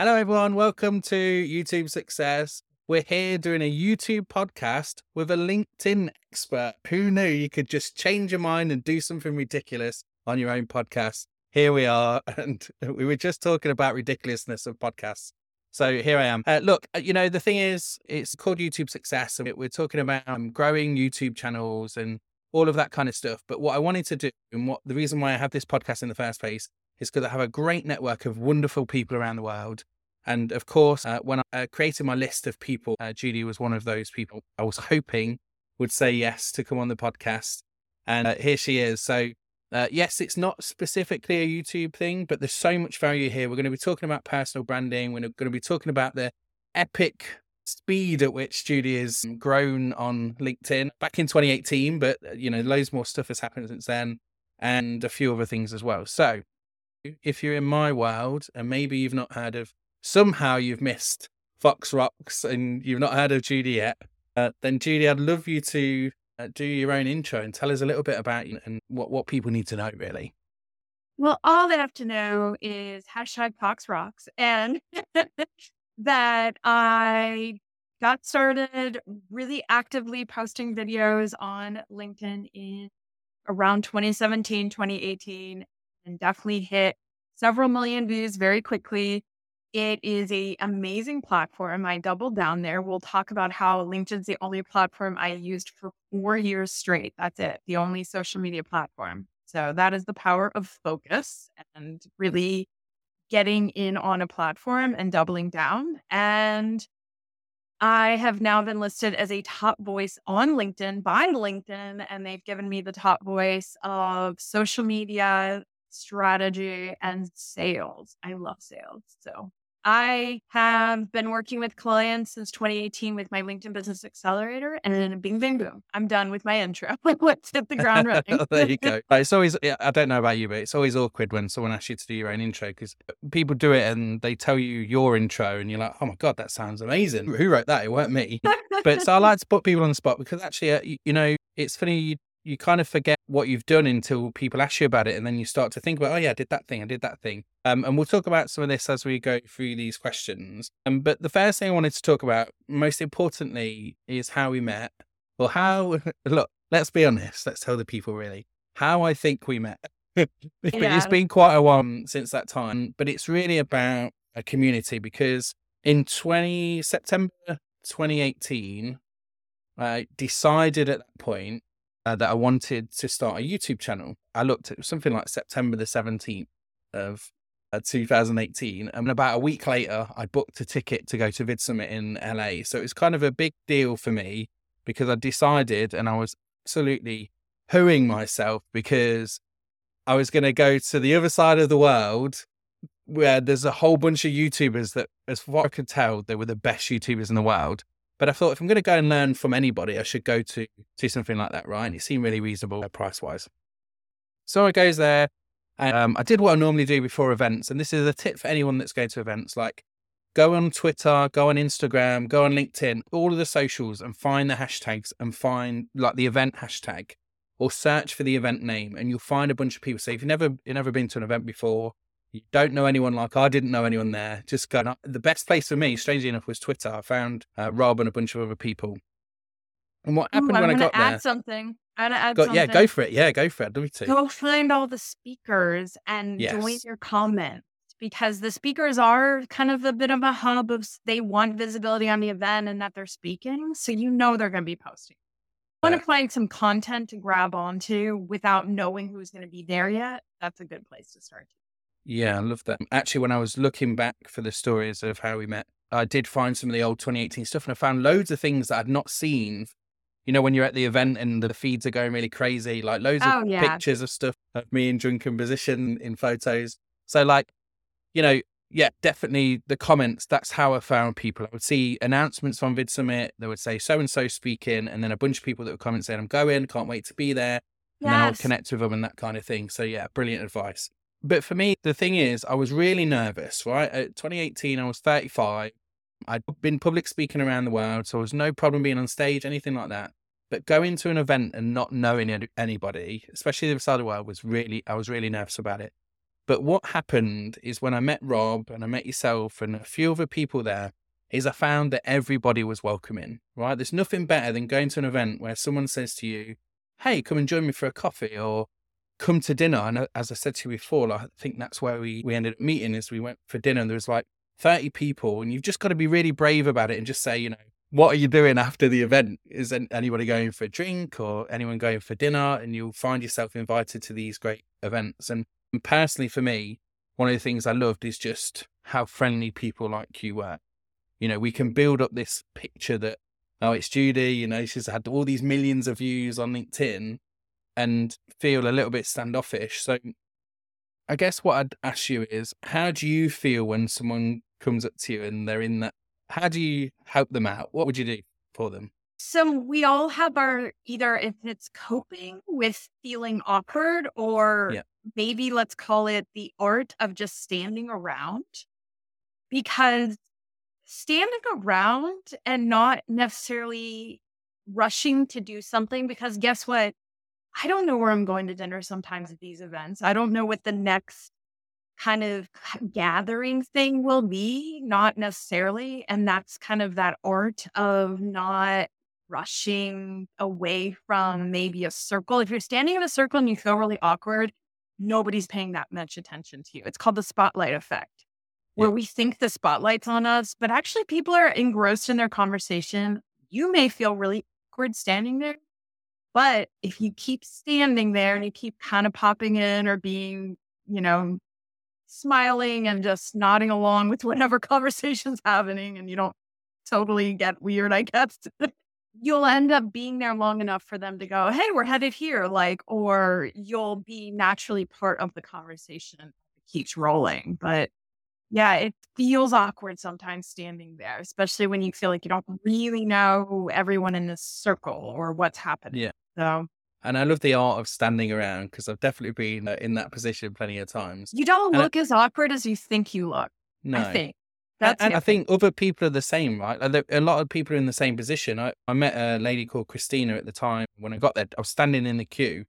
Hello, everyone. Welcome to YouTube Success. We're here doing a YouTube podcast with a LinkedIn expert. Who knew you could just change your mind and do something ridiculous on your own podcast? Here we are. And we were just talking about ridiculousness of podcasts. So here I am. Uh, look, uh, you know, the thing is, it's called YouTube Success. And we're talking about um, growing YouTube channels and all of that kind of stuff. But what I wanted to do, and what the reason why I have this podcast in the first place, is because I have a great network of wonderful people around the world. And of course, uh, when I uh, created my list of people, uh, Judi was one of those people I was hoping would say yes to come on the podcast. And uh, here she is. So, uh, yes, it's not specifically a YouTube thing, but there's so much value here. We're going to be talking about personal branding. We're going to be talking about the epic speed at which Judi has grown on LinkedIn back in 2018, but uh, you know, loads more stuff has happened since then and a few other things as well. So, if you're in my world and maybe you've not heard of, somehow you've missed Fox Rocks and you've not heard of Judi yet, uh, then Judi, I'd love you to uh, do your own intro and tell us a little bit about you and what, what people need to know, really. Well, all they have to know is hashtag Fox Rocks and that I got started really actively posting videos on LinkedIn in around 2017, 2018, and definitely hit several million views very quickly. It is a amazing platform. I doubled down there. We'll talk about how LinkedIn's the only platform I used for four years straight. That's it, the only social media platform. So that is the power of focus and really getting in on a platform and doubling down. And I have now been listed as a top voice on LinkedIn by LinkedIn, and they've given me the top voice of social media strategy and sales. I love sales. So I have been working with clients since 2018 with my LinkedIn Business Accelerator, and then bing, bing, boom, I'm done with my intro. Let's hit the ground running. there you go. It's always, I don't know about you, but it's always awkward when someone asks you to do your own intro because people do it and they tell you your intro, and you're like, oh my God, that sounds amazing. Who wrote that? It weren't me. but so I like to put people on the spot because actually, uh, you, you know, it's funny. You, you kind of forget what you've done until people ask you about it. And then you start to think about, oh, yeah, I did that thing. I did that thing. Um, and we'll talk about some of this as we go through these questions. Um, but the first thing I wanted to talk about, most importantly, is how we met. Or how, look, let's be honest. Let's tell the people really how I think we met. yeah. It's been quite a while since that time, but it's really about a community because in 20 September 2018, I decided at that point uh, that I wanted to start a YouTube channel. I looked at something like September the 17th of uh, 2018. And about a week later, I booked a ticket to go to Vid Summit in LA. So it was kind of a big deal for me because I decided and I was absolutely hooing myself because I was going to go to the other side of the world where there's a whole bunch of YouTubers that, as far as I could tell, they were the best YouTubers in the world. But I thought if I'm going to go and learn from anybody, I should go to to something like that, right? And it seemed really reasonable price wise. So I goes there. And, um, I did what I normally do before events, and this is a tip for anyone that's going to events. Like, go on Twitter, go on Instagram, go on LinkedIn, all of the socials, and find the hashtags and find like the event hashtag, or search for the event name, and you'll find a bunch of people. So if you've never you've never been to an event before, you don't know anyone like I didn't know anyone there. Just go. The best place for me, strangely enough, was Twitter. I found uh, Rob and a bunch of other people. And what happened Ooh, when I got add there? Something. I had to add got, something. Yeah, go for it. Yeah, go for it. I'd love to. Go find all the speakers and yes. join your comments because the speakers are kind of a bit of a hub of they want visibility on the event and that they're speaking, so you know they're going to be posting. You want to find some content to grab onto without knowing who's going to be there yet? That's a good place to start. Yeah, I love that. Um, actually, when I was looking back for the stories of how we met, I did find some of the old 2018 stuff and I found loads of things that I'd not seen. You know, when you're at the event and the feeds are going really crazy, like loads oh, of yeah. pictures of stuff of me in drunken position in photos. So, like, you know, yeah, definitely the comments. That's how I found people. I would see announcements on Vid Summit. They would say so and so speaking, and then a bunch of people that would comment saying, I'm going, can't wait to be there. And then I would connect with them and that kind of thing. So, yeah, brilliant advice. But for me, the thing is, I was really nervous, right? At 2018, I was 35. I'd been public speaking around the world, so there was no problem being on stage, anything like that. But going to an event and not knowing anybody, especially the other side of the world, was really, I was really nervous about it. But what happened is when I met Rob and I met yourself and a few other people there, is I found that everybody was welcoming, right? There's nothing better than going to an event where someone says to you, Hey, come and join me for a coffee or come to dinner. And uh, as I said to you before, I think that's where we, we ended up meeting is we went for dinner and there was like 30 people and you've just got to be really brave about it and just say, you know, what are you doing after the event? Is anybody going for a drink or anyone going for dinner? And you'll find yourself invited to these great events. And personally, for me, one of the things I loved is just how friendly people like you were. You know, we can build up this picture that, oh, it's Judi, you know, she's had all these millions of views on LinkedIn and feel a little bit standoffish. So I guess what I'd ask you is how do you feel when someone comes up to you and they're in that how do you help them out? What would you do for them? So we all have our either if it's coping with feeling awkward or yeah. maybe let's call it the art of just standing around because standing around and not necessarily rushing to do something because guess what? I don't know where I'm going to dinner sometimes at these events. I don't know what the next kind of gathering thing will be, not necessarily. And that's kind of that art of not rushing away from maybe a circle. If you're standing in a circle and you feel really awkward, nobody's paying that much attention to you. It's called the spotlight effect, where yeah. we think the spotlight's on us, but actually people are engrossed in their conversation. You may feel really awkward standing there. But if you keep standing there and you keep kind of popping in or being, you know, smiling and just nodding along with whatever conversation's happening and you don't totally get weird, I guess. you'll end up being there long enough for them to go, Hey, we're headed here. Like, or you'll be naturally part of the conversation that keeps rolling. But yeah, it feels awkward sometimes standing there, especially when you feel like you don't really know everyone in this circle or what's happening. Yeah. So and I love the art of standing around because I've definitely been uh, in that position plenty of times. You don't and look I, as awkward as you think you look. No. I think. That's and, I think other people are the same, right? A lot of people are in the same position. I, I met a lady called Christina at the time when I got there. I was standing in the queue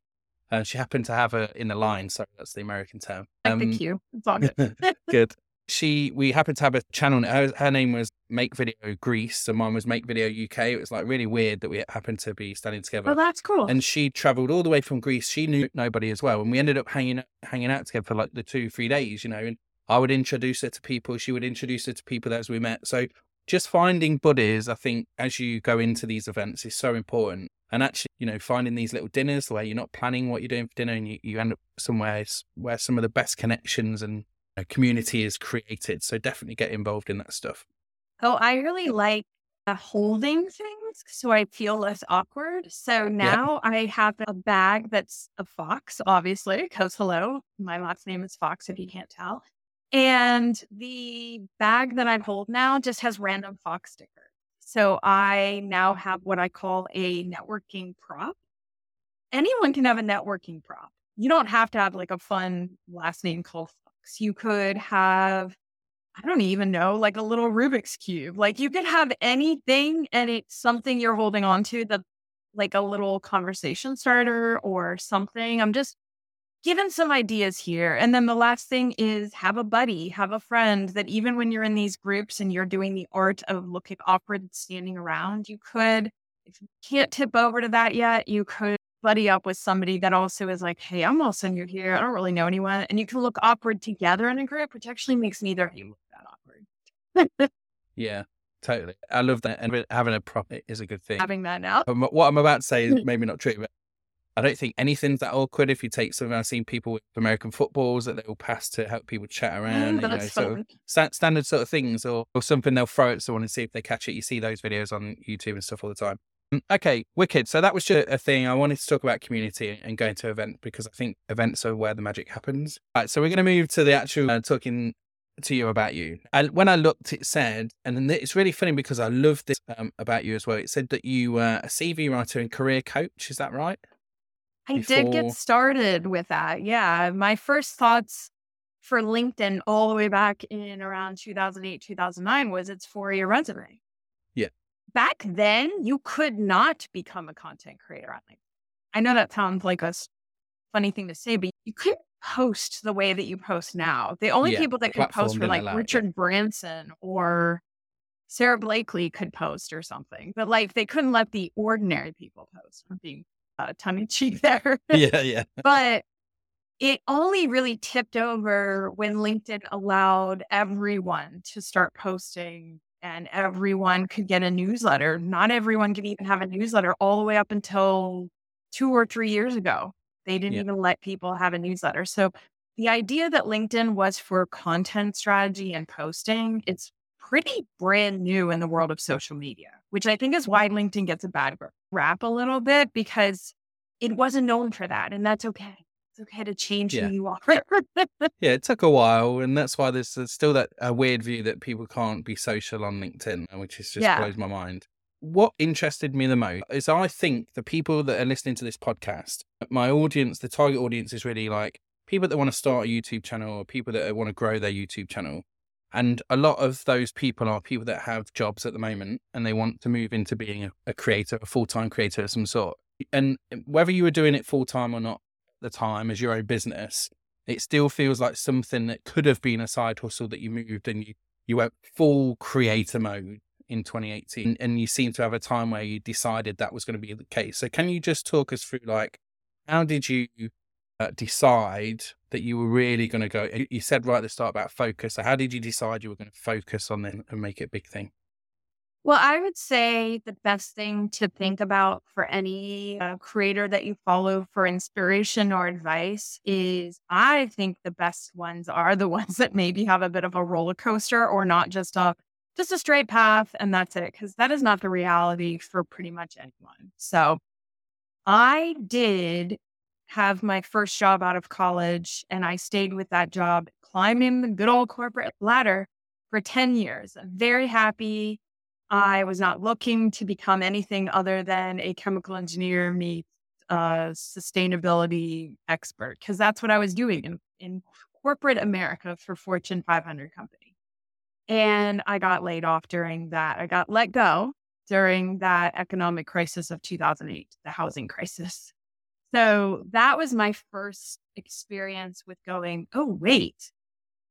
and she happened to have her in the line. So that's the American term. Like um, the queue. It's all good. good she we happened to have a channel her, her, name was make video greece and mine was make video uk it was like really weird that we happened to be standing together. Oh that's cool. And she traveled all the way from greece. She knew nobody as well and we ended up hanging hanging out together for like the two three days you know and i would introduce her to people she would introduce her to people as we met. So just finding buddies i think as you go into these events is so important. And actually you know finding these little dinners where you're not planning what you're doing for dinner and you, you end up somewhere where some of the best connections and a community is created. So definitely get involved in that stuff. Oh, I really like uh, holding things so I feel less awkward. So now yeah. I have a bag that's a fox, obviously, because hello, my last name is Fox, if you can't tell. And the bag that I hold now just has random fox stickers. So I now have what I call a networking prop. Anyone can have a networking prop. You don't have to have like a fun last name called you could have, I don't even know, like a little Rubik's Cube. Like you could have anything and it's something you're holding on to that, like a little conversation starter or something. I'm just giving some ideas here. And then the last thing is have a buddy, have a friend that even when you're in these groups and you're doing the art of looking awkward standing around, you could, if you can't tip over to that yet, you could buddy up with somebody that also is like, hey, I'm also new here. I don't really know anyone. And you can look awkward together in a group, which actually makes neither of you look that awkward. yeah, totally. I love that. And having a prop is a good thing. Having that now. What I'm about to say is maybe not true, but I don't think anything's that awkward if you take something. I've seen people with American footballs that they will pass to help people chat around, mm, you know, sort of standard sort of things, or, or something they'll throw at someone and see if they catch it. You see those videos on YouTube and stuff all the time. Mm, okay, wicked. So that was just a thing. I wanted to talk about community and going to events because I think events are where the magic happens. All right, so we're going to move to the actual uh, talking to you about you. And when I looked, it said, and it's really funny because I love this um, about you as well. It said that you were a CV writer and career coach. Is that right? I Before... did get started with that. Yeah. My first thoughts for LinkedIn all the way back in around 2008, 2009 was it's for your resume back then you could not become a content creator on LinkedIn. I know that sounds like a funny thing to say, but you couldn't post the way that you post now. The only Yeah, people that could post were like allow it. Richard Branson or Sara Blakely could post or something, but like they couldn't let the ordinary people post. I'm being uh, tongue in cheek there. yeah, yeah. but it only really tipped over when LinkedIn allowed everyone to start posting and everyone could get a newsletter. Not everyone could even have a newsletter all the way up until two or three years ago. They didn't Yeah. even let people have a newsletter. So the idea that LinkedIn was for content strategy and posting, it's pretty brand new in the world of social media, which I think is why LinkedIn gets a bad rap a little bit because it wasn't known for that. And that's okay. It's okay to change Yeah. who you are. Yeah, it took a while, and that's why there's, there's still that a weird view that people can't be social on LinkedIn, uh, which is just Yeah. blows my mind. What interested me the most is I think the people that are listening to this podcast, my audience, the target audience is really like people that want to start a YouTube channel or people that want to grow their YouTube channel. And a lot of those people are people that have jobs at the moment and they want to move into being a, a creator, a full time creator of some sort. And whether you were doing it full time or not the time as your own business, it still feels like something that could have been a side hustle that you moved and you, you went full creator mode in 2018 and you seem to have a time where you decided that was going to be the case. So can you just talk us through like how did you uh, decide that you were really going to go you- said right at the start about focus. So how did you decide you were going to focus on it and make it a big thing? Well, I would say the best thing to think about for any uh, creator that you follow for inspiration or advice is I think the best ones are the ones that maybe have a bit of a roller coaster or not just a just a straight path and that's it because that is not the reality for pretty much anyone. So, I did have my first job out of college and I stayed with that job climbing the good old corporate ladder for 10 years. Very happy. I was not looking to become anything other than a chemical engineer meets uh, sustainability expert because that's what I was doing in, in corporate America for Fortune 500 company. And I got laid off during that. I got let go during that economic crisis of 2008, the housing crisis. So that was my first experience with going, oh, wait,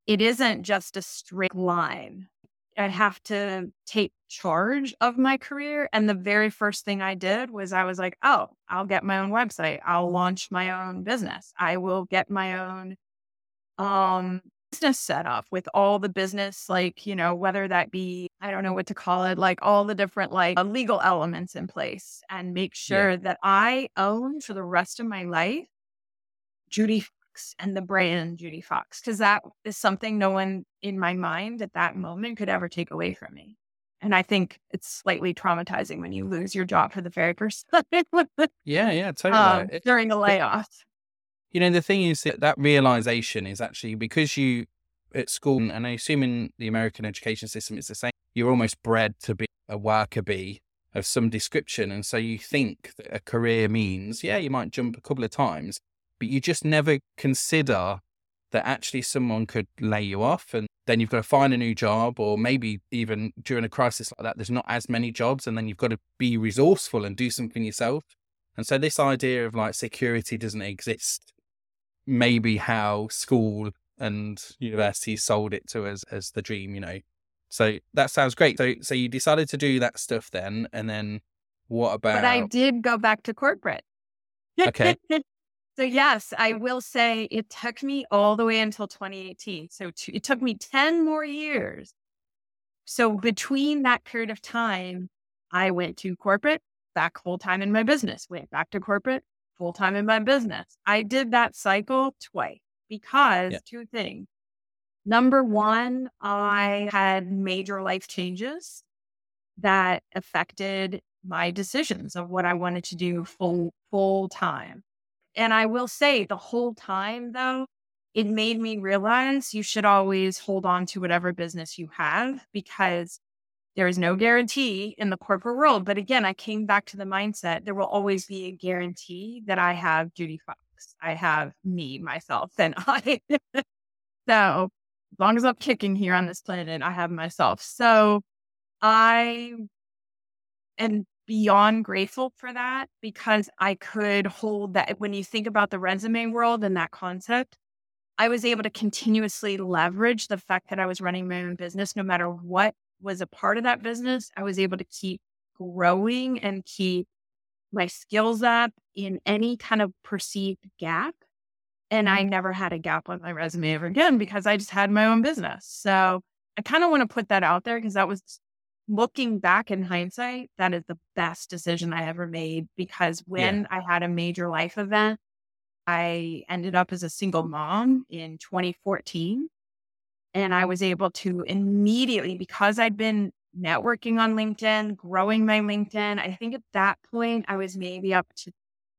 it isn't just a straight line. I have to take charge of my career. And the very first thing I did was I was like, oh, I'll get my own website. I'll launch my own business. I will get my own um business set up with all the business, like, you know, whether that be, I don't know what to call it, like all the different like uh, legal elements in place and make sure that I own for the rest of my life Judi Fox and the brand Judi Fox, because that is something no one in my mind at that moment could ever take away from me. And I think it's slightly traumatizing when you lose your job for the very first time Yeah, yeah, totally. um, It- during a layoff. You know, the thing is that, that realization is actually because you at school, and I assume in the American education system it's the same, you're almost bred to be a worker bee of some description. And so you think that a career means, yeah, you might jump a couple of times, but you just never consider that actually someone could lay you off and then you've got to find a new job or maybe even during a crisis like that there's not as many jobs and then you've got to be resourceful and do something yourself. And so this idea of like security doesn't exist. Maybe how school and university sold it to us as the dream you know. So that sounds great. So so you decided to do that stuff then and then what about But I did go back to corporate. Okay. so, yes, I will say it took me all the way until 2018. So, t- it took me 10 more years. So, between that period of time, I went to corporate, back full time in my business, went back to corporate, full time in my business. I did that cycle twice because Yeah. two things. Number one, I had major life changes that affected my decisions of what I wanted to do full full time. And I will say the whole time though, it made me realize you should always hold on to whatever business you have because there is no guarantee in the corporate world. But again, I came back to the mindset there will always be a guarantee that I have Judi Fox. I have me, myself, and I. so as long as I'm kicking here on this planet, I have myself. So I am beyond grateful for that because I could hold that. When you think about the resume world and that concept, I was able to continuously leverage the fact that I was running my own business, no matter what was a part of that business. I was able to keep growing and keep my skills up in any kind of perceived gap. And I mm-hmm. never had a gap on my resume ever again because I just had my own business. So I kind of want to put that out there because that was looking back in hindsight, that is the best decision I ever made because when yeah. I had a major life event, I ended up as a single mom in 2014. And I was able to immediately, because I'd been networking on LinkedIn, growing my LinkedIn, I think at that point I was maybe up to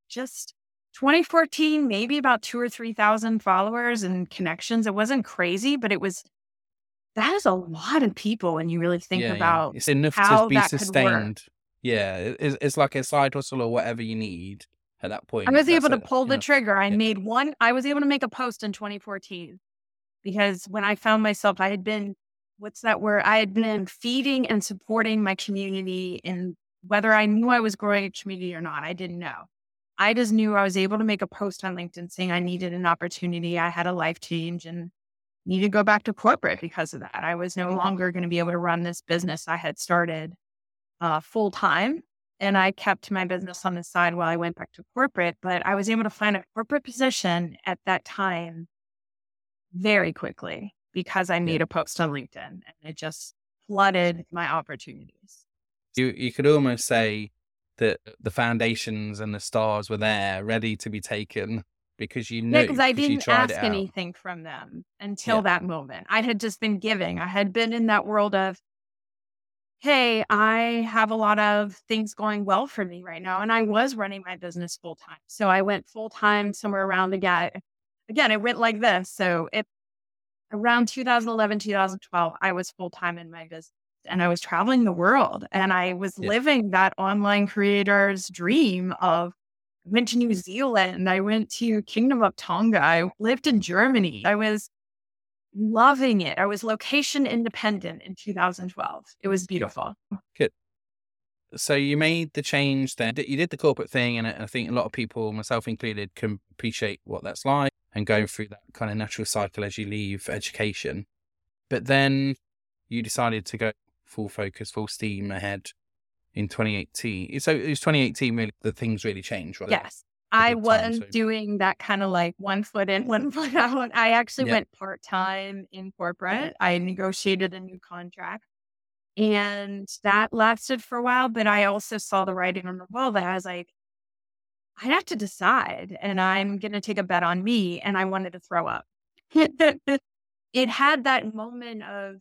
just 2014, maybe about two or 3,000 followers and connections. It wasn't crazy, but it was that is a lot of people when you really think yeah, about yeah. it's enough to be sustained. Yeah, it's, it's like a side hustle or whatever you need at that point. I was able to pull the know, trigger. I yeah. made one. I was able to make a post in 2014 because when I found myself, I had been what's that word? I had been feeding and supporting my community, and whether I knew I was growing a community or not, I didn't know. I just knew I was able to make a post on LinkedIn saying I needed an opportunity. I had a life change and need to go back to corporate because of that. I was no longer going to be able to run this business I had started uh, full time. And I kept my business on the side while I went back to corporate. But I was able to find a corporate position at that time very quickly because I made yeah. a post on LinkedIn and it just flooded my opportunities. You, you could almost say that the foundations and the stars were there ready to be taken because you knew. Yeah, because I didn't ask anything from them until yeah. that moment. I had just been giving. I had been in that world of, hey, I have a lot of things going well for me right now. And I was running my business full time. So I went full time somewhere around again. Again, it went like this. So it around 2011, 2012, I was full time in my business and I was traveling the world and I was yeah. living that online creator's dream of went to New Zealand. I went to Kingdom of Tonga. I lived in Germany. I was loving it. I was location independent in 2012. It was beautiful. Good. So you made the change then. You did the corporate thing, and I think a lot of people, myself included, can appreciate what that's like and going through that kind of natural cycle as you leave education. But then you decided to go full focus, full steam ahead in 2018. So it was 2018 really the things really changed, right? Yes. I was so. doing that kind of like one foot in, one foot out. I actually yeah. went part time in corporate. I negotiated a new contract and that lasted for a while. But I also saw the writing on the wall that I was like, I have to decide and I'm going to take a bet on me. And I wanted to throw up. it had that moment of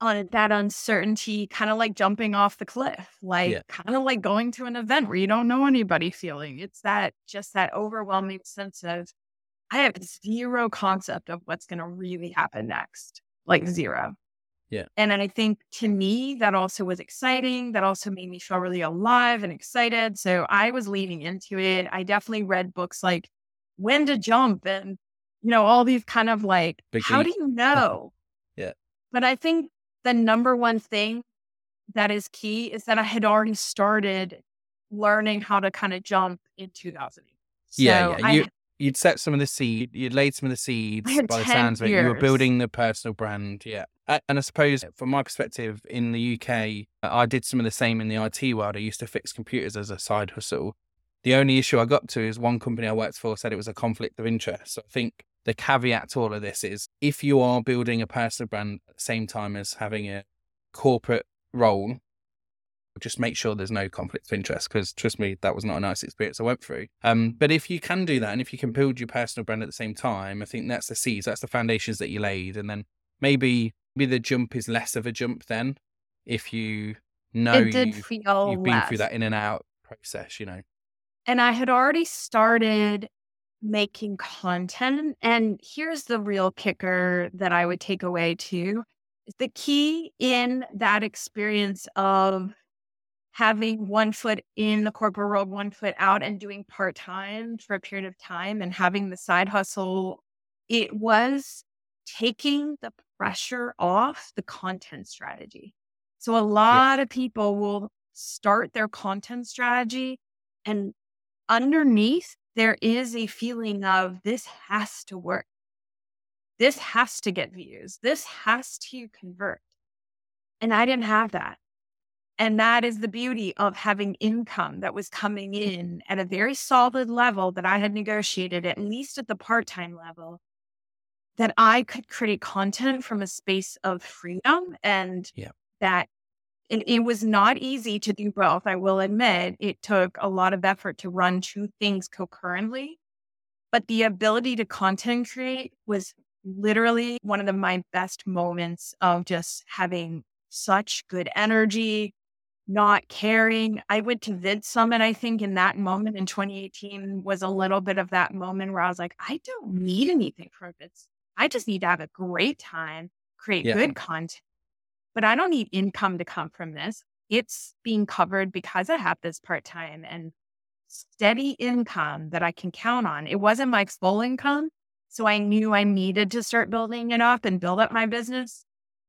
on that uncertainty, kind of like jumping off the cliff, like yeah. kind of like going to an event where you don't know anybody feeling. It's that just that overwhelming sense of I have zero concept of what's going to really happen next, like zero. Yeah. And I think to me, that also was exciting. That also made me feel really alive and excited. So I was leaning into it. I definitely read books like When to Jump and, you know, all these kind of like, Big how do you know? yeah. But I think the number one thing that is key is that I had already started learning how to kind of jump in 2008. So yeah, yeah. You, I, you'd set some of the seed, you'd laid some of the seeds by the sounds of it. You were building the personal brand. Yeah. And I suppose from my perspective in the UK, I did some of the same in the IT world. I used to fix computers as a side hustle. The only issue I got to is one company I worked for said it was a conflict of interest. So I think the caveat to all of this is if you are building a personal brand at the same time as having a corporate role, just make sure there's no conflict of interest because trust me, that was not a nice experience I went through. Um, but if you can do that and if you can build your personal brand at the same time, I think that's the seeds, that's the foundations that you laid. And then maybe maybe the jump is less of a jump then if you know you've, you've been through that in and out process, you know. And I had already started making content. And here's the real kicker that I would take away too. The key in that experience of having one foot in the corporate world, one foot out, and doing part time for a period of time and having the side hustle, it was taking the pressure off the content strategy. So a lot of people will start their content strategy and underneath there is a feeling of this has to work. This has to get views. This has to convert. And I didn't have that. And that is the beauty of having income that was coming in at a very solid level that I had negotiated, at least at the part time level, that I could create content from a space of freedom and yeah. that it, it, was not easy to do both. I will admit it took a lot of effort to run two things concurrently, but the ability to content create was literally one of the, my best moments of just having such good energy, not caring. I went to Vid Summit, I think, in that moment in 2018 was a little bit of that moment where I was like, I don't need anything from Vid. I just need to have a great time, create yeah. good content, but I don't need income to come from this. It's being covered because I have this part time and steady income that I can count on. It wasn't my full income. So I knew I needed to start building it up and build up my business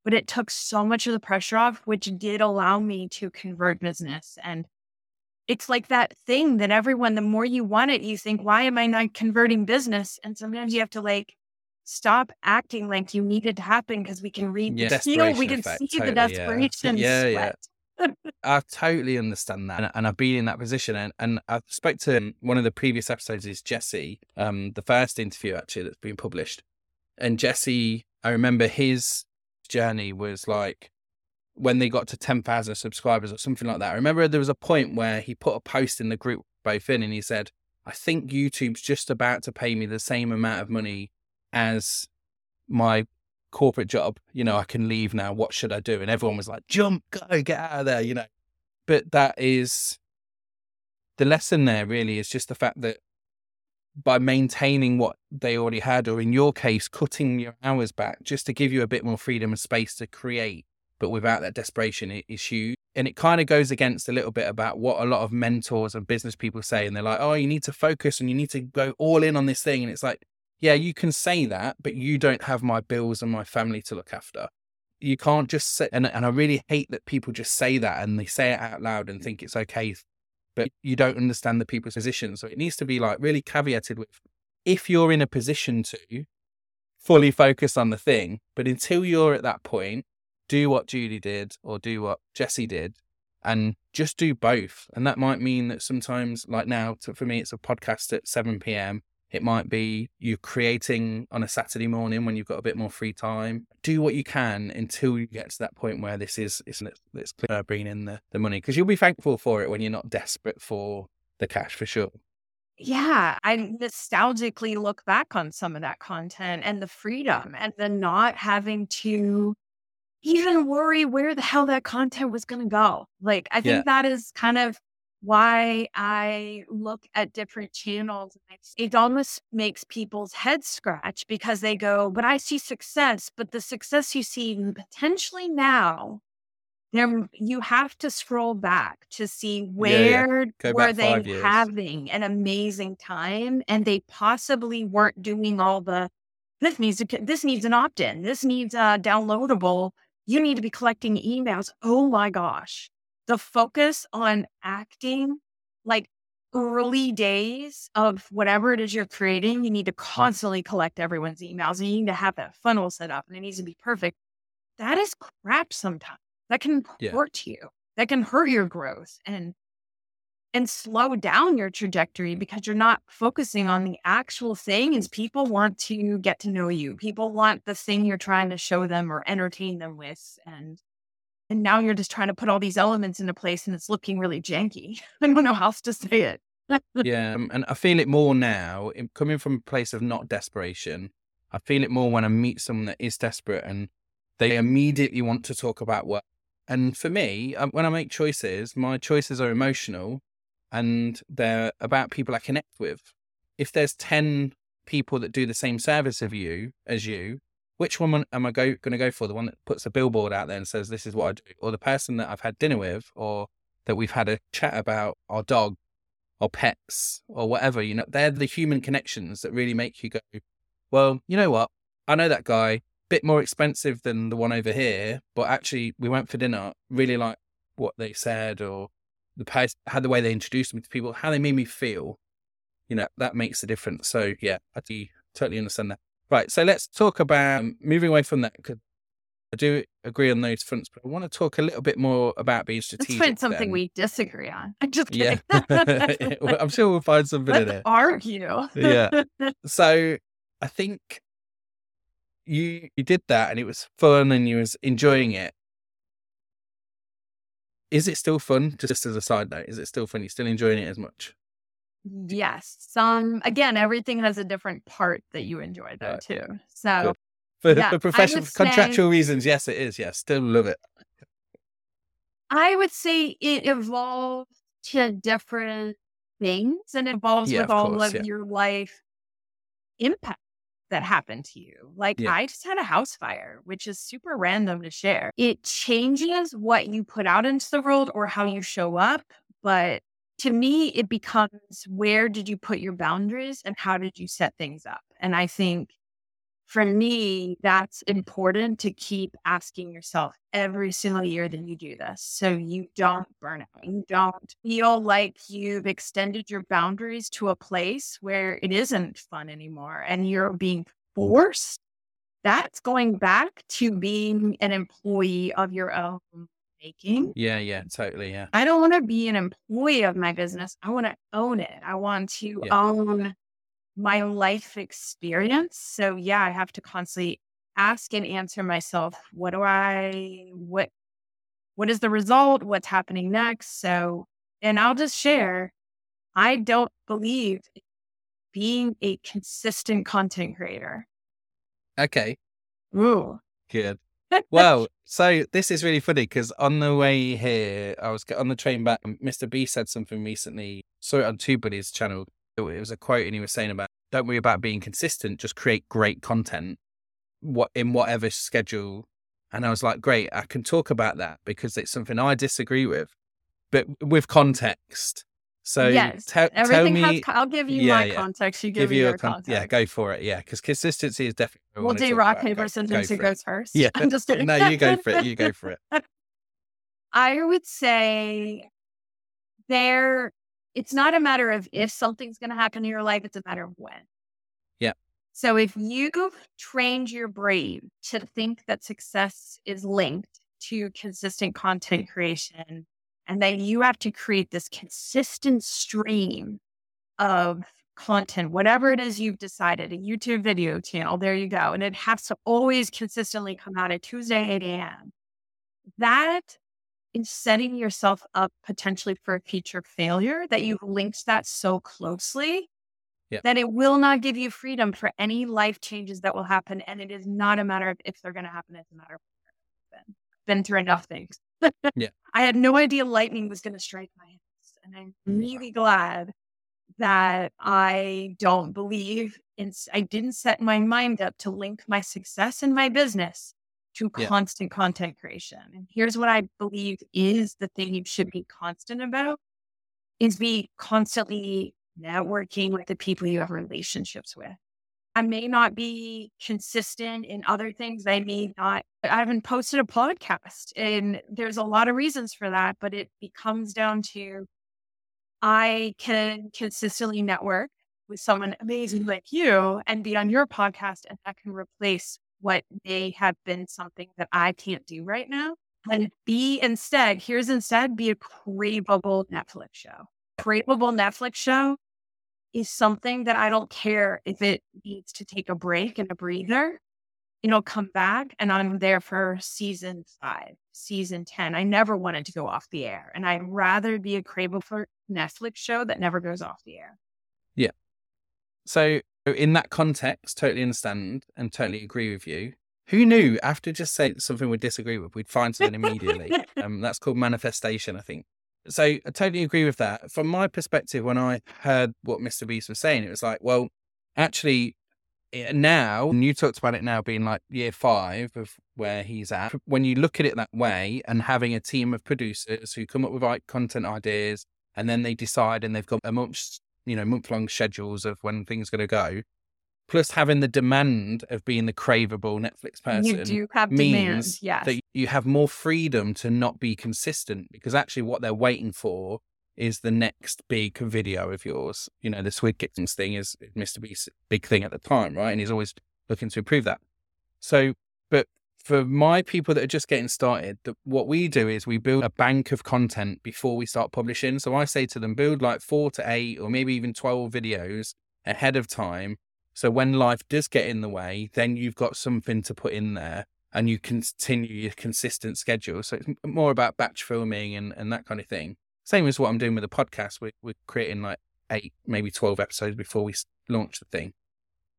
but it took so much of the pressure off, which did allow me to convert business. And it's like that thing that everyone, the more you want it, you think, why am I not converting business? And sometimes you have to like stop acting like you need it to happen because we can read yeah. the feel, we can effect, see totally, the desperation. Yeah, yeah. yeah. I totally understand that. And, and, I've been in that position. And, and I spoke to one of the previous episodes is Jesse, um, the first interview actually that's been published. And Jesse, I remember his journey was like when they got to 10,000 subscribers or something like that. I remember there was a point where he put a post in the group both in and he said, I think YouTube's just about to pay me the same amount of money as my corporate job. You know, I can leave now. What should I do? And everyone was like, jump, go, get out of there, you know. But that is the lesson there, really, is just the fact that by maintaining what they already had, or in your case, cutting your hours back just to give you a bit more freedom and space to create, but without that desperation, it is huge. And it kind of goes against a little bit about what a lot of mentors and business people say. And they're like, oh, you need to focus and you need to go all in on this thing. And it's like, yeah, you can say that, but you don't have my bills and my family to look after. You can't just say, and, and I really hate that people just say that and they say it out loud and think it's okay but you don't understand the people's position. So it needs to be like really caveated with if you're in a position to fully focus on the thing, but until you're at that point, do what Julie did or do what Jesse did and just do both. And that might mean that sometimes, like now, for me, it's a podcast at 7 p.m. It might be you're creating on a Saturday morning when you've got a bit more free time. Do what you can until you get to that point where this is it's, it's uh, bringing in the, the money because you'll be thankful for it when you're not desperate for the cash for sure. Yeah, I nostalgically look back on some of that content and the freedom and the not having to even worry where the hell that content was going to go. Like, I think yeah. that is kind of why I look at different channels. It almost makes people's heads scratch because they go, but I see success, but the success you see potentially now, there you have to scroll back to see where yeah, yeah. were they having an amazing time and they possibly weren't doing all the this needs to, this needs an opt-in, this needs a downloadable. You need to be collecting emails. Oh my gosh the focus on acting like early days of whatever it is you're creating, you need to constantly collect everyone's emails and you need to have that funnel set up and it needs to be perfect. That is crap sometimes. That can yeah. hurt you. That can hurt your growth and and slow down your trajectory because you're not focusing on the actual thing is people want to get to know you. People want the thing you're trying to show them or entertain them with. And and now you're just trying to put all these elements into place and it's looking really janky. I don't know how else to say it. yeah. Um, and I feel it more now, coming from a place of not desperation. I feel it more when I meet someone that is desperate and they immediately want to talk about work. And for me, um, when I make choices, my choices are emotional and they're about people I connect with. If there's 10 people that do the same service of you as you, which one am I go, going to go for? The one that puts a billboard out there and says, this is what I do, or the person that I've had dinner with, or that we've had a chat about our dog or pets or whatever, you know, they're the human connections that really make you go, well, you know what? I know that guy, bit more expensive than the one over here, but actually we went for dinner, really like what they said or the pace, how the way they introduced me to people, how they made me feel. you know, that makes a difference. So yeah, I do totally understand that. Right. So let's talk about um, moving away from that because I do agree on those fronts, but I want to talk a little bit more about being strategic. Let's find something then. we disagree on. I'm just kidding. Yeah. I'm sure we'll find something in Let's it. argue. Yeah. So I think you you did that and it was fun and you was enjoying it. Is it still fun? Just as a side note, is it still fun? You're still enjoying it as much? Yes. Some again, everything has a different part that you enjoy though Right. too. So Good. For, Yeah, for professional would say- contractual reasons, yes, it is. Yes, still love it. I would say it evolves to different things and evolves Yeah, with all course, of yeah. your life impact that happened to you. Like Yeah. I just had a house fire, which is super random to share. It changes what you put out into the world or how you show up, but to me it becomes where did you put your boundaries and how did you set things up? And I think for me, that's important to keep asking yourself every single year that you do this. So you don't burn out. You don't feel like you've extended your boundaries to a place where it isn't fun anymore and you're being mm. forced. That's going back to being an employee of your own making. Yeah, yeah, totally. Yeah. I don't want to be an employee of my business. I want to own it. I want to Yeah. own my life experience. So yeah, I have to constantly ask and answer myself, what do I what what is the result? What's happening next? So and I'll just share, I don't believe being a consistent content creator. Okay. Ooh. Good. Well, so this is really funny because on the way here, I was on the train back. Mr. B said something recently. Saw it on Two Buddies channel. It was a quote, and he was saying about don't worry about being consistent. Just create great content, what in whatever schedule. And I was like, great, I can talk about that because it's something I disagree with, but with context. So yes. tell Everything me, has I'll give you Yeah, my yeah. context. You give, give me you your con- context. yeah, go for it. Yeah, because consistency is definitely. We'll do rock, paper, Go- scissors, go who goes first. Yeah. I'm just kidding. No, you go for it. You go for it. I would say there, it's not a matter of if something's going to happen in your life, it's a matter of when. Yeah. So if you've trained your brain to think that success is linked to consistent content creation, and then you have to create this consistent stream of content, whatever it is you've decided, a YouTube video channel, there you go. And it has to always consistently come out at Tuesday, 8 a.m. That is setting yourself up potentially for a future failure that you've linked that so closely Yeah. that it will not give you freedom for any life changes that will happen. And it is not a matter of if they're going to happen, it's a matter of when they're gonna happen. Been through enough things. Yeah. I had no idea lightning was going to strike my house. And I'm really glad that I don't believe in, I didn't set my mind up to link my success in my business to Yeah. constant content creation. And here's what I believe is the thing you should be constant about is be constantly networking with the people you have relationships with. I may not be consistent in other things. I may not, I haven't posted a podcast and there's a lot of reasons for that, but it becomes down to I can consistently network with someone amazing mm-hmm. like you and be on your podcast and that can replace what may have been something that I can't do right now. And be instead, here's instead, be a craveable Netflix show. Craveable Netflix show is something that I don't care if it needs to take a break and a breather. It'll come back and I'm there for season five, season 10. I never wanted to go off the air. And I'd rather be a craveable Netflix show that never goes off the air. Yeah. So, in that context, totally understand and totally agree with you. Who knew after just saying something we disagree with, we'd find something immediately? um, that's called manifestation, I think. So, I totally agree with that. From my perspective, when I heard what Mr. Beast was saying, it was like, well, actually, eh, now, and you talked about it now being like year five of where he's at. When you look at it that way and having a team of producers who come up with like content ideas and then they decide and they've got a month, you know, month long schedules of when things are going to go, plus having the demand of being the craveable Netflix person you do have demand. means Yes. that you have more freedom to not be consistent because actually what they're waiting for is the next big video of yours. You know, the Squid Kittens thing is Mr. Beast's big thing at the time, right? And he's always looking to improve that. So, but for my people that are just getting started, the, what we do is we build a bank of content before we start publishing. So I say to them, build like four to eight or maybe even 12 videos ahead of time. So when life does get in the way, then you've got something to put in there and you continue your consistent schedule. So it's more about batch filming and, and that kind of thing. Same as what I'm doing with the podcast. We're, we're creating like eight, maybe 12 episodes before we launch the thing.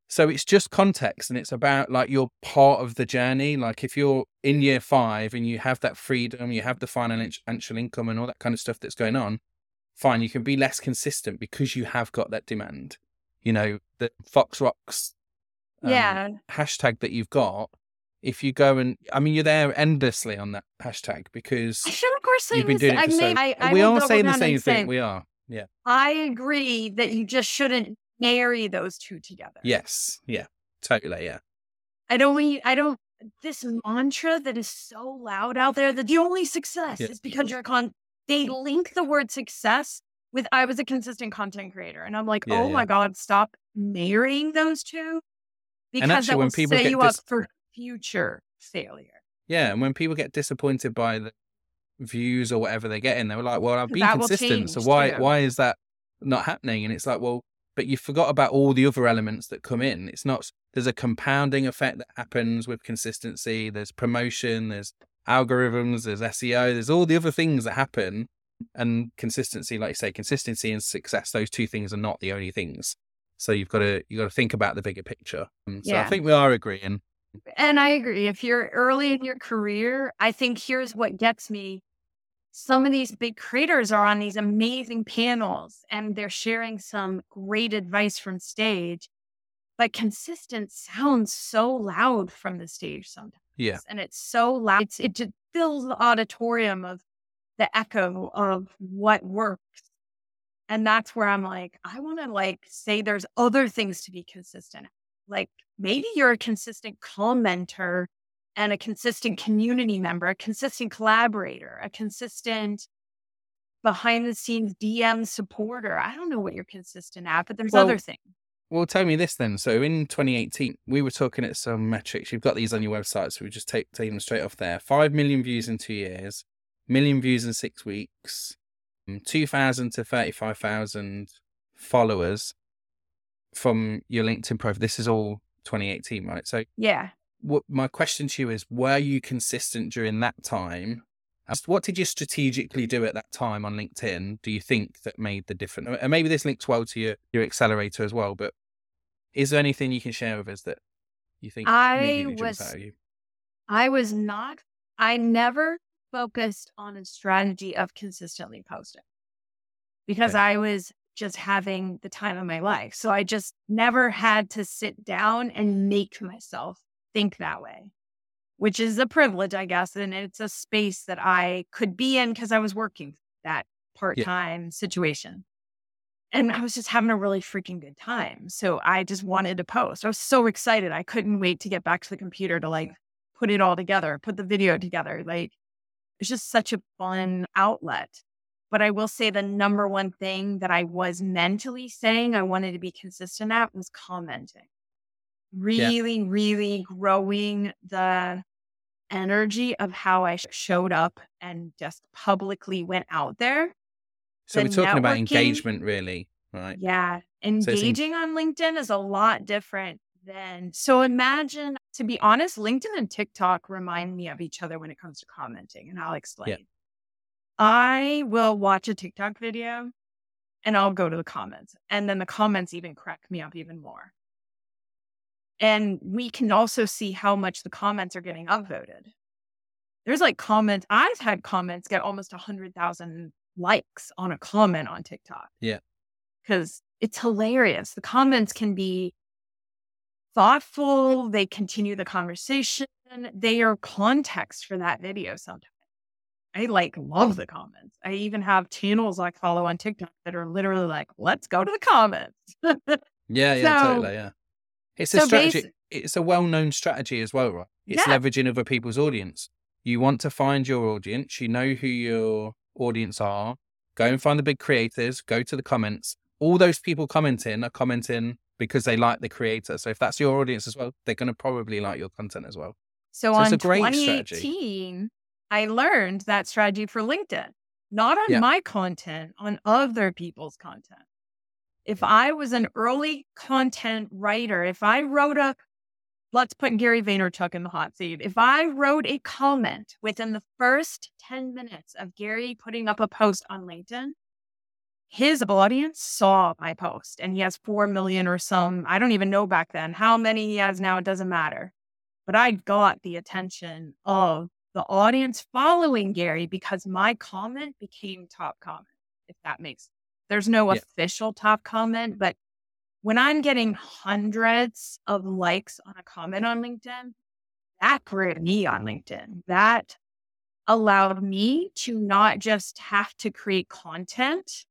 So it's just context and it's about like you're part of the journey. Like if you're in year five and you have that freedom, you have the financial income and all that kind of stuff that's going on, fine, you can be less consistent because you have got that demand. You know, the Fox Rocks um, yeah. hashtag that you've got if you go and I mean you're there endlessly on that hashtag because I feel like we're saying you've been doing this, it for I so I, I we are saying the same thing. We are. Yeah. I agree that you just shouldn't marry those two together. Yes. Yeah. Totally. Yeah. I don't I don't this mantra that is so loud out there that the only success yeah. is because you're con they link the word success with I was a consistent content creator. And I'm like, yeah, oh yeah. my God, stop marrying those two. Because that will set you dis- up for future failure. Yeah, and when people get disappointed by the views or whatever they get in, they're like, "Well, I've been consistent, so why too. why is that not happening?" And it's like, well, but you forgot about all the other elements that come in. It's not there's a compounding effect that happens with consistency. There's promotion. There's algorithms. There's SEO. There's all the other things that happen. And consistency, like you say, consistency and success. Those two things are not the only things. So you've got to you've got to think about the bigger picture. Um, so yeah. I think we are agreeing. And I agree. If you're early in your career, I think here's what gets me. Some of these big creators are on these amazing panels and they're sharing some great advice from stage. But consistent sounds so loud from the stage sometimes. Yeah. And it's so loud. It's, it just fills the auditorium of the echo of what works. And that's where I'm like, I want to like say there's other things to be consistent. Like maybe you're a consistent commenter and a consistent community member, a consistent collaborator, a consistent behind the scenes DM supporter. I don't know what you're consistent at, but there's well, other things. Well, tell me this then. So in 2018, we were talking at some metrics. You've got these on your website, so we just take, take them straight off there. Five million views in two years, million views in six weeks, mm, 2,000 to 35,000 followers from your LinkedIn profile. This is all 2018, right? So yeah. What my question to you is: Were you consistent during that time? What did you strategically do at that time on LinkedIn? Do you think that made the difference? And maybe this links well to your your accelerator as well. But is there anything you can share with us that you think I was? I was not. I never focused on a strategy of consistently posting because okay. I was just having the time of my life. So I just never had to sit down and make myself think that way, which is a privilege, I guess. And it's a space that I could be in because I was working that part time yeah. situation. And I was just having a really freaking good time. So I just wanted to post. I was so excited. I couldn't wait to get back to the computer to like put it all together, put the video together. Like it's just such a fun outlet. But I will say the number one thing that I was mentally saying I wanted to be consistent at was commenting. Really, yeah. really growing the energy of how I showed up and just publicly went out there. So the we're talking about engagement, really, right? Yeah. Engaging so on LinkedIn is a lot different than. So imagine, to be honest, LinkedIn and TikTok remind me of each other when it comes to commenting, and I'll explain. Yeah. I will watch a TikTok video and I'll go to the comments. And then the comments even crack me up even more. And we can also see how much the comments are getting upvoted. There's like comments, I've had comments get almost 100,000 likes on a comment on TikTok. Yeah. Because it's hilarious. The comments can be thoughtful, they continue the conversation, they are context for that video sometimes. I like love the comments. I even have channels I follow on TikTok that are literally like, let's go to the comments. yeah, yeah, so, totally. Yeah. It's a so strategy. Basi- it's a well known strategy as well, right? It's yeah. leveraging other people's audience. You want to find your audience, you know who your audience are, Go and find the big creators, go to the comments. All those people commenting are commenting because they like the creator. So if that's your audience as well, they're going to probably like your content as well. So, so on 2018, strategy. I learned that strategy for LinkedIn, not on yeah. my content, on other people's content. If I was an early content writer, if I wrote a, let's put Gary Vaynerchuk in the hot seat. If I wrote a comment within the first 10 minutes of Gary putting up a post on LinkedIn, his audience saw my post and he has 4 million or some, I don't even know back then how many he has now, it doesn't matter. But I got the attention of the audience following Gary because my comment became top comment, if that makes sense. there's no yeah. official top comment, but when I'm getting hundreds of likes on a comment on LinkedIn, that grew me on LinkedIn. That allowed me to not just have to create content,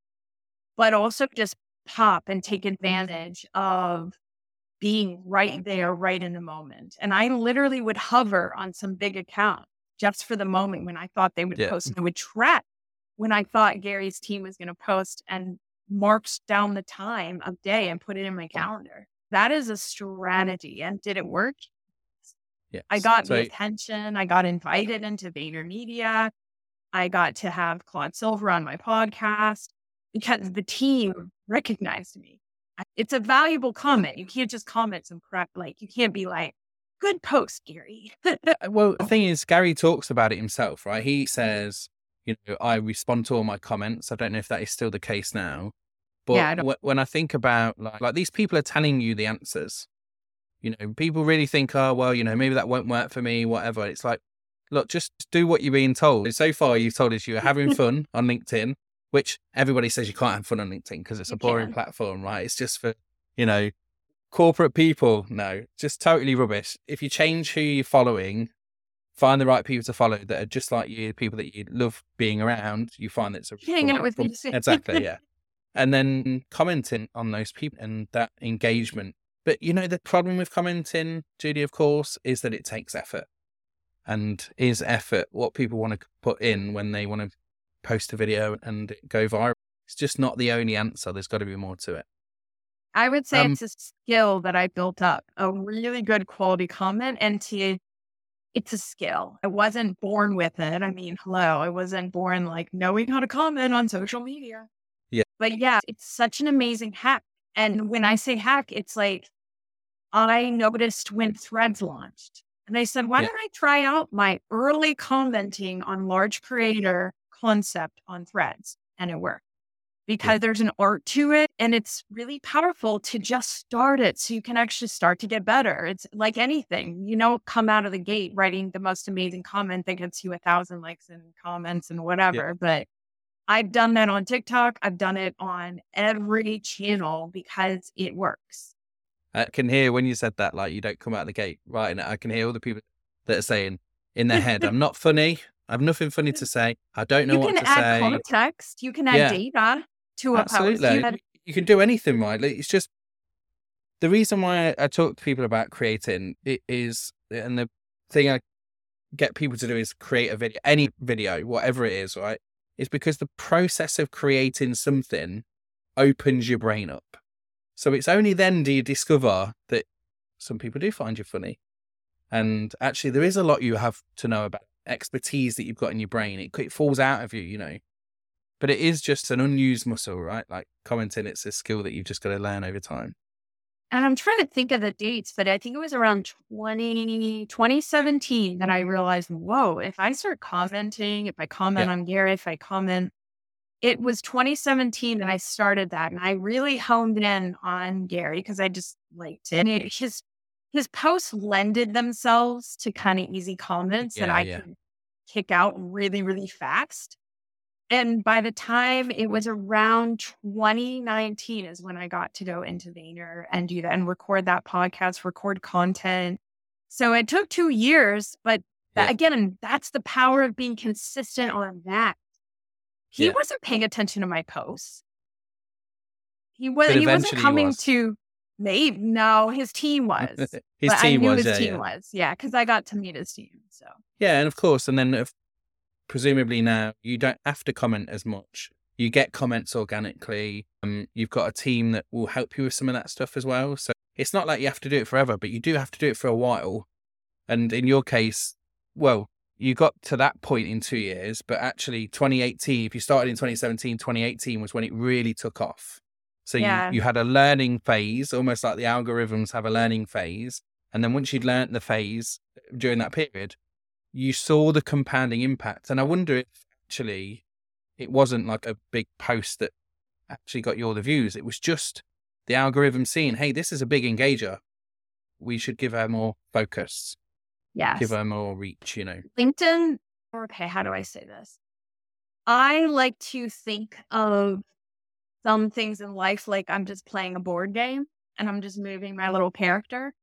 but also just pop and take mm-hmm. advantage of being right there, right in the moment. And I literally would hover on some big account just for the moment when I thought they would yeah. post. Mm. And I would track when I thought Gary's team was going to post and marked down the time of day and put it in my mm. calendar. That is a strategy. And did it work? Yes. I got so, the attention. I got invited into VaynerMedia. I got to have Claude Silver on my podcast because the team recognized me. It's a valuable comment. You can't just comment some crap. Like, you can't be like, good post, Gary. Uh, well, the thing is, Gary talks about it himself, right? He says, you know, I respond to all my comments. I don't know if that is still the case now. But yeah, I when I think about like, like these people are telling you the answers, you know, people really think, oh, well, you know, maybe that won't work for me, whatever. It's like, look, just do what you're being told. So far, you've told us you're having fun on LinkedIn, which everybody says you can't have fun on LinkedIn because it's a boring platform, right? It's just for, you know, corporate people. No, just totally rubbish. If you change who you're following, find the right people to follow that are just like you, people that you love being around, you find that it's a hang out with me. exactly, yeah. And then commenting on those people and that engagement. But you know, the problem with commenting, Judi, of course, is that it takes effort. And is effort what people want to put in when they want to post a video and go viral? It's just not the only answer. There's got to be more to it. I would say um, it's a skill that I built up, a really good quality comment. And to it's a skill. I wasn't born with it. I mean, hello, I wasn't born like knowing how to comment on social media. Yeah. But yeah, it's such an amazing hack. And when I say hack, it's like I noticed when threads launched. And I said, why yeah. don't I try out my early commenting on large creator concept on threads? And it worked because yeah. there's an art to it and it's really powerful to just start it so you can actually start to get better. It's like anything, you know, come out of the gate writing the most amazing comment that gets you a thousand likes and comments and whatever. Yeah. But I've done that on TikTok. I've done it on every channel because it works. I can hear when you said that, like you don't come out of the gate right, it. I can hear all the people that are saying in their head, I'm not funny. I have nothing funny mm. to say. I don't know you what to say. You can add context. You can add yeah. data to a Absolutely. post. You, can do anything, right? It's just the reason why I talk to people about creating it is, and the thing I get people to do is create a video, any video, whatever it is, right? Is because the process of creating something opens your brain up. So it's only then do you discover that some people do find you funny. And actually, there is a lot you have to know about expertise that you've got in your brain. It, it falls out of you, you know but it is just an unused muscle, right? Like commenting, it's a skill that you've just got to learn over time. And I'm trying to think of the dates, but I think it was around 20, 2017 that I realized, whoa, if I start commenting, if I comment yeah. on Gary, if I comment, it was 2017 that I started that. And I really honed in on Gary because I just liked it. And it, his, his posts lended themselves to kind of easy comments yeah, that I yeah. could kick out really, really fast. And by the time it was around 2019 is when I got to go into Vayner and do that and record that podcast, record content. So it took two years, but that, again, that's the power of being consistent on that. He yeah. wasn't paying attention to my posts. He was he wasn't coming was. to me. No, his team was. his but team I knew was. His yeah, team yeah. was. Yeah, because I got to meet his team. So yeah, and of course, and then if presumably now you don't have to comment as much you get comments organically. Um, you've got a team that will help you with some of that stuff as well. So it's not like you have to do it forever, but you do have to do it for a while. And in your case, well, you got to that point in two years, but actually 2018, if you started in 2017, 2018 was when it really took off. So yeah. you, you had a learning phase, almost like the algorithms have a learning phase. And then once you'd learned the phase during that period, you saw the compounding impact. And I wonder if actually it wasn't like a big post that actually got you all the views. It was just the algorithm seeing, hey, this is a big engager. We should give her more focus. Yes. Give her more reach, you know. LinkedIn, okay, how do I say this? I like to think of some things in life like I'm just playing a board game and I'm just moving my little character.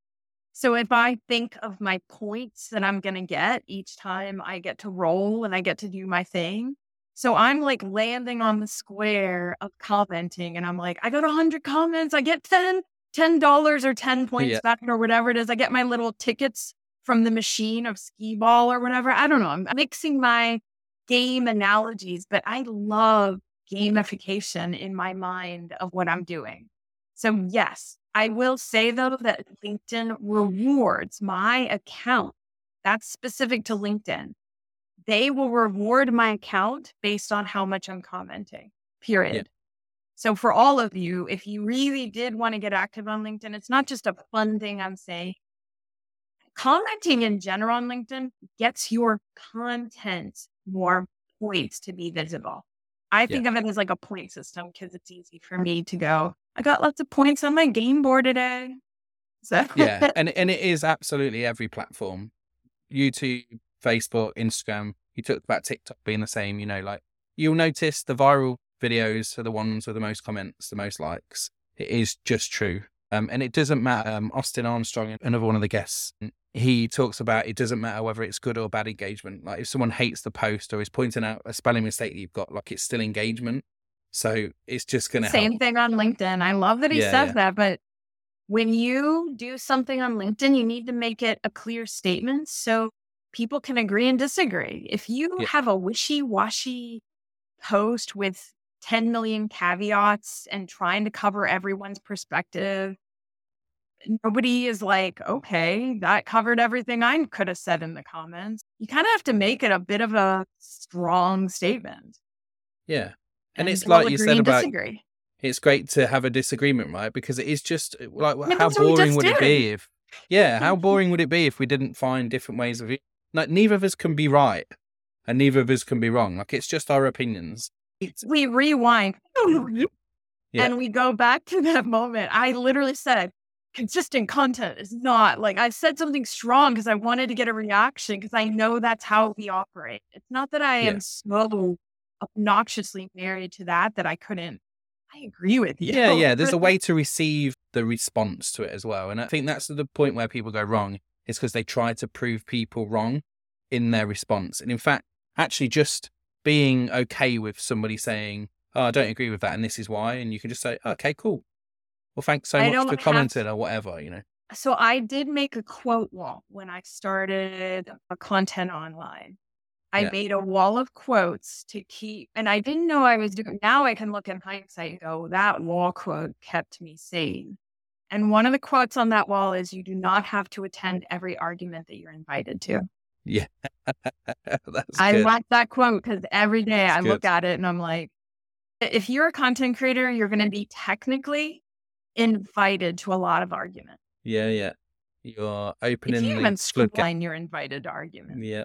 So if I think of my points that I'm going to get each time I get to roll and I get to do my thing, so I'm like landing on the square of commenting and I'm like, I got 100 comments. I get 10, $10 or 10 points yeah. back or whatever it is. I get my little tickets from the machine of skee ball or whatever. I don't know. I'm mixing my game analogies, but I love gamification in my mind of what I'm doing. So, yes, I will say though that LinkedIn rewards my account. That's specific to LinkedIn they will reward my account based on how much I'm commenting, period. Yeah. So, for all of you, if you really did want to get active on LinkedIn, it's not just a fun thing I'm saying. Commenting in general on LinkedIn gets your content more points to be visible. I think yeah. of it as like a point system because it's easy for me to go, I got lots of points on my game board today. So yeah, and and it is absolutely every platform. YouTube, Facebook, Instagram. You talked about TikTok being the same, you know, like you'll notice the viral videos are the ones with the most comments, the most likes. It is just true. Um, and it doesn't matter. Um, Austin Armstrong, another one of the guests, he talks about it doesn't matter whether it's good or bad engagement. Like if someone hates the post or is pointing out a spelling mistake that you've got, like it's still engagement. So it's just going to same help. thing on LinkedIn. I love that he yeah, says yeah. that, but when you do something on LinkedIn, you need to make it a clear statement. So people can agree and disagree. If you yeah. have a wishy washy post with 10 million caveats and trying to cover everyone's perspective, nobody is like, okay, that covered everything I could have said in the comments. You kind of have to make it a bit of a strong statement. Yeah. And, and it's like you said about disagree. it's great to have a disagreement, right? Because it is just uh, like I mean, how boring would it be if yeah, how boring would it be if we didn't find different ways of like neither of us can be right and neither of us can be wrong. Like it's just our opinions. It's- we rewind yeah. and we go back to that moment. I literally said, consistent content is not like I said something strong because I wanted to get a reaction because I know that's how we operate. It's not that I yeah. am so obnoxiously married to that that I couldn't. I agree with you. Yeah, yeah. There's a way to receive the response to it as well. And I think that's the point where people go wrong is because they try to prove people wrong in their response. And in fact, actually just being okay with somebody saying, Oh, I don't agree with that, and this is why, and you can just say, Okay, cool. Well, thanks so I much for commenting or whatever, you know. So I did make a quote wall when I started a content online. I yeah. made a wall of quotes to keep, and I didn't know I was doing. Now I can look in hindsight and go, that wall quote kept me sane. And one of the quotes on that wall is, "You do not have to attend every argument that you're invited to." Yeah, I good. like that quote because every day That's I good. look at it and I'm like, if you're a content creator, you're going to be technically invited to a lot of arguments. Yeah, yeah. You're opening if you even line, you're invited to arguments. Yeah,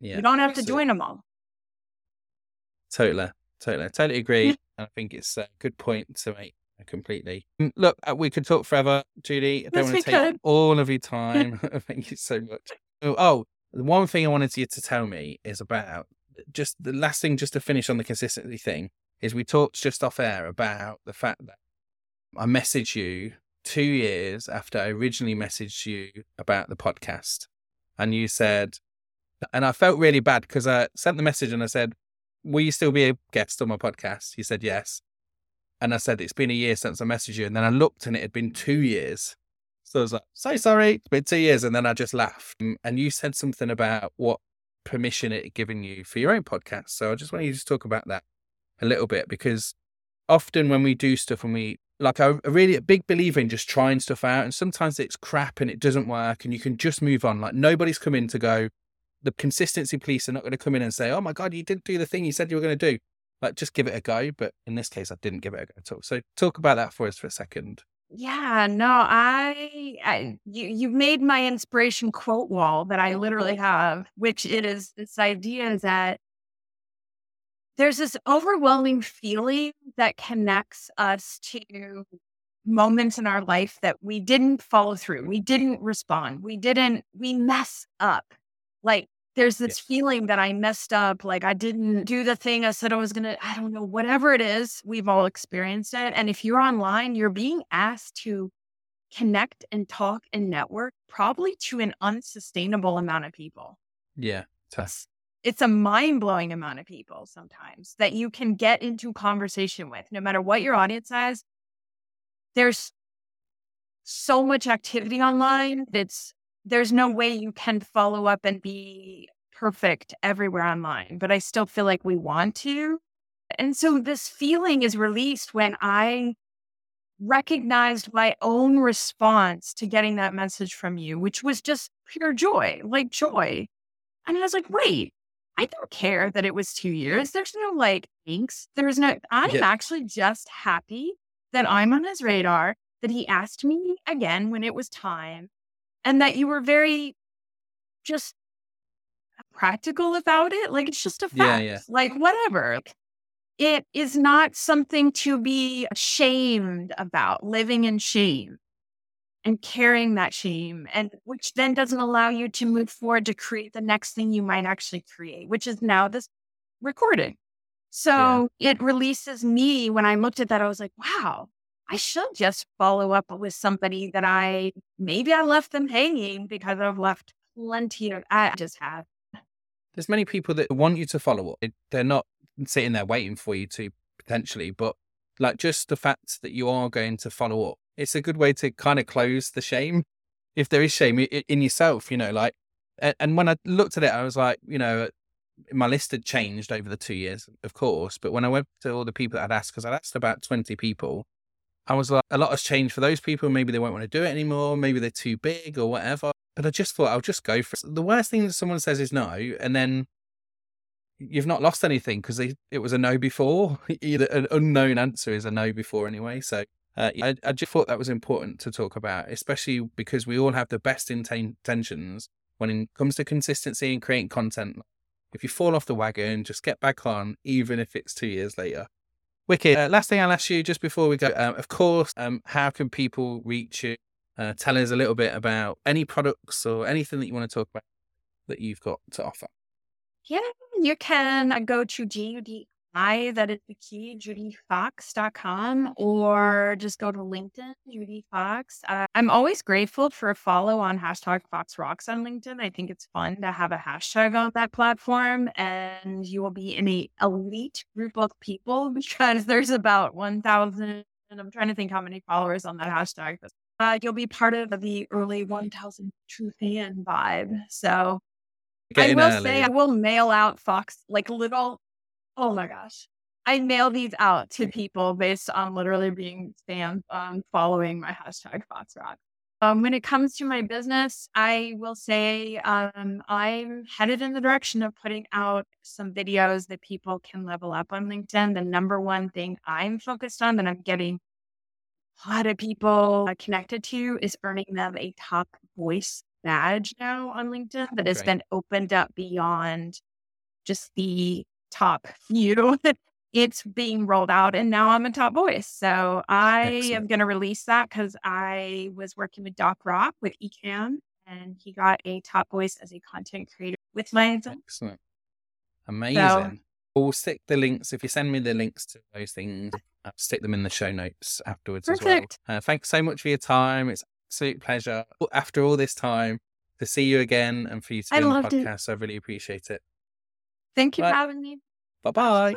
yeah. You don't have to so, join them all. Totally, totally, totally agree. I think it's a good point to make completely. Mm, look, uh, we could talk forever, Judi. I don't yes, want to take could. all of your time. Thank you so much. Oh, oh, the one thing I wanted you to tell me is about just the last thing, just to finish on the consistency thing, is we talked just off air about the fact that I messaged you two years after I originally messaged you about the podcast. And you said, and I felt really bad because I sent the message and I said, Will you still be a guest on my podcast? You said yes. And I said, It's been a year since I messaged you. And then I looked and it had been two years. So I was like, So sorry, it's been two years. And then I just laughed. Mm, and you said something about what permission it had given you for your own podcast. So I just want you to talk about that a little bit because often when we do stuff and we like I'm a really a big believer in just trying stuff out and sometimes it's crap and it doesn't work and you can just move on. Like nobody's come in to go, the consistency police are not going to come in and say, Oh my God, you didn't do the thing you said you were going to do. Like just give it a go. But in this case, I didn't give it a go at all. So talk about that for us for a second. Yeah, no, I, I you you made my inspiration quote wall that I literally oh. have, which is this idea that there's this overwhelming feeling that connects us to moments in our life that we didn't follow through, we didn't respond, we didn't, we mess up. Like there's this feeling that I messed up, like I didn't do the thing I said I was gonna, I don't know, whatever it is, we've all experienced it. And if you're online, you're being asked to connect and talk and network probably to an unsustainable amount of people. Yeah. It's, it's a mind blowing amount of people sometimes that you can get into conversation with, no matter what your audience has. There's so much activity online. It's there's no way you can follow up and be perfect everywhere online, but I still feel like we want to. And so this feeling is released when I recognized my own response to getting that message from you, which was just pure joy, like joy. And I was like, wait, I don't care that it was two years. There's no like thanks. There's no, I'm yeah. actually just happy that I'm on his radar, that he asked me again when it was time, and that you were very just practical about it. Like it's just a fact. Yeah, yeah. Like whatever. It is not something to be ashamed about, living in shame and carrying that shame, and which then doesn't allow you to move forward to create the next thing you might actually create, which is now this recording. So yeah. it releases me when I looked at that, I was like, wow, I should just follow up with somebody that I maybe I left them hanging because I've left plenty of I just have. There's many people that want you to follow up. They're not sitting there waiting for you to potentially, but like just the fact that you are going to follow up, it's a good way to kind of close the shame. If there is shame in yourself, you know, like, and when I looked at it, I was like, you know, my list had changed over the two years, of course. But when I went to all the people that I'd asked, because I'd asked about 20 people, I was like, a lot has changed for those people. Maybe they won't want to do it anymore. Maybe they're too big or whatever. But I just thought I'll just go for it. The worst thing that someone says is no, and then you've not lost anything because it was a no before. Either an unknown answer is a no before anyway. So uh, I, I, just thought that was important to talk about, especially because we all have the best intentions when it comes to consistency and creating content. If you fall off the wagon, just get back on, even if it's two years later. Wicked. Uh, last thing I'll ask you just before we go, um, of course, um, how can people reach you? Uh, tell us a little bit about any products or anything that you want to talk about that you've got to offer. Yeah, you can go to GUD I, that is the key, judifox.com, or just go to LinkedIn, Judi Fox. Uh, I'm always grateful for a follow on hashtag Fox Rocks on LinkedIn. I think it's fun to have a hashtag on that platform, and you will be in a elite group of people because there's about 1,000, and I'm trying to think how many followers on that hashtag. Uh, you'll be part of the early 1,000 true fan vibe. So I will early. say I will mail out Fox like little Oh my gosh. I mail these out to people based on literally being fans um, following my hashtag Foxrock. Um, when it comes to my business, I will say um, I'm headed in the direction of putting out some videos that people can level up on LinkedIn. The number one thing I'm focused on that I'm getting a lot of people connected to is earning them a top voice badge now on LinkedIn that has been opened up beyond just the top few. it's being rolled out and now I'm a top voice. So I Excellent. am going to release that because I was working with Doc Rock with Ecamm and he got a top voice as a content creator with my Excellent. Amazing. So, we'll stick the links. If you send me the links to those things, I'll stick them in the show notes afterwards perfect. as well. Uh, thanks so much for your time. It's absolute pleasure after all this time to see you again and for you to be I on the podcast. It. I really appreciate it. Thank you for having me. Bye bye.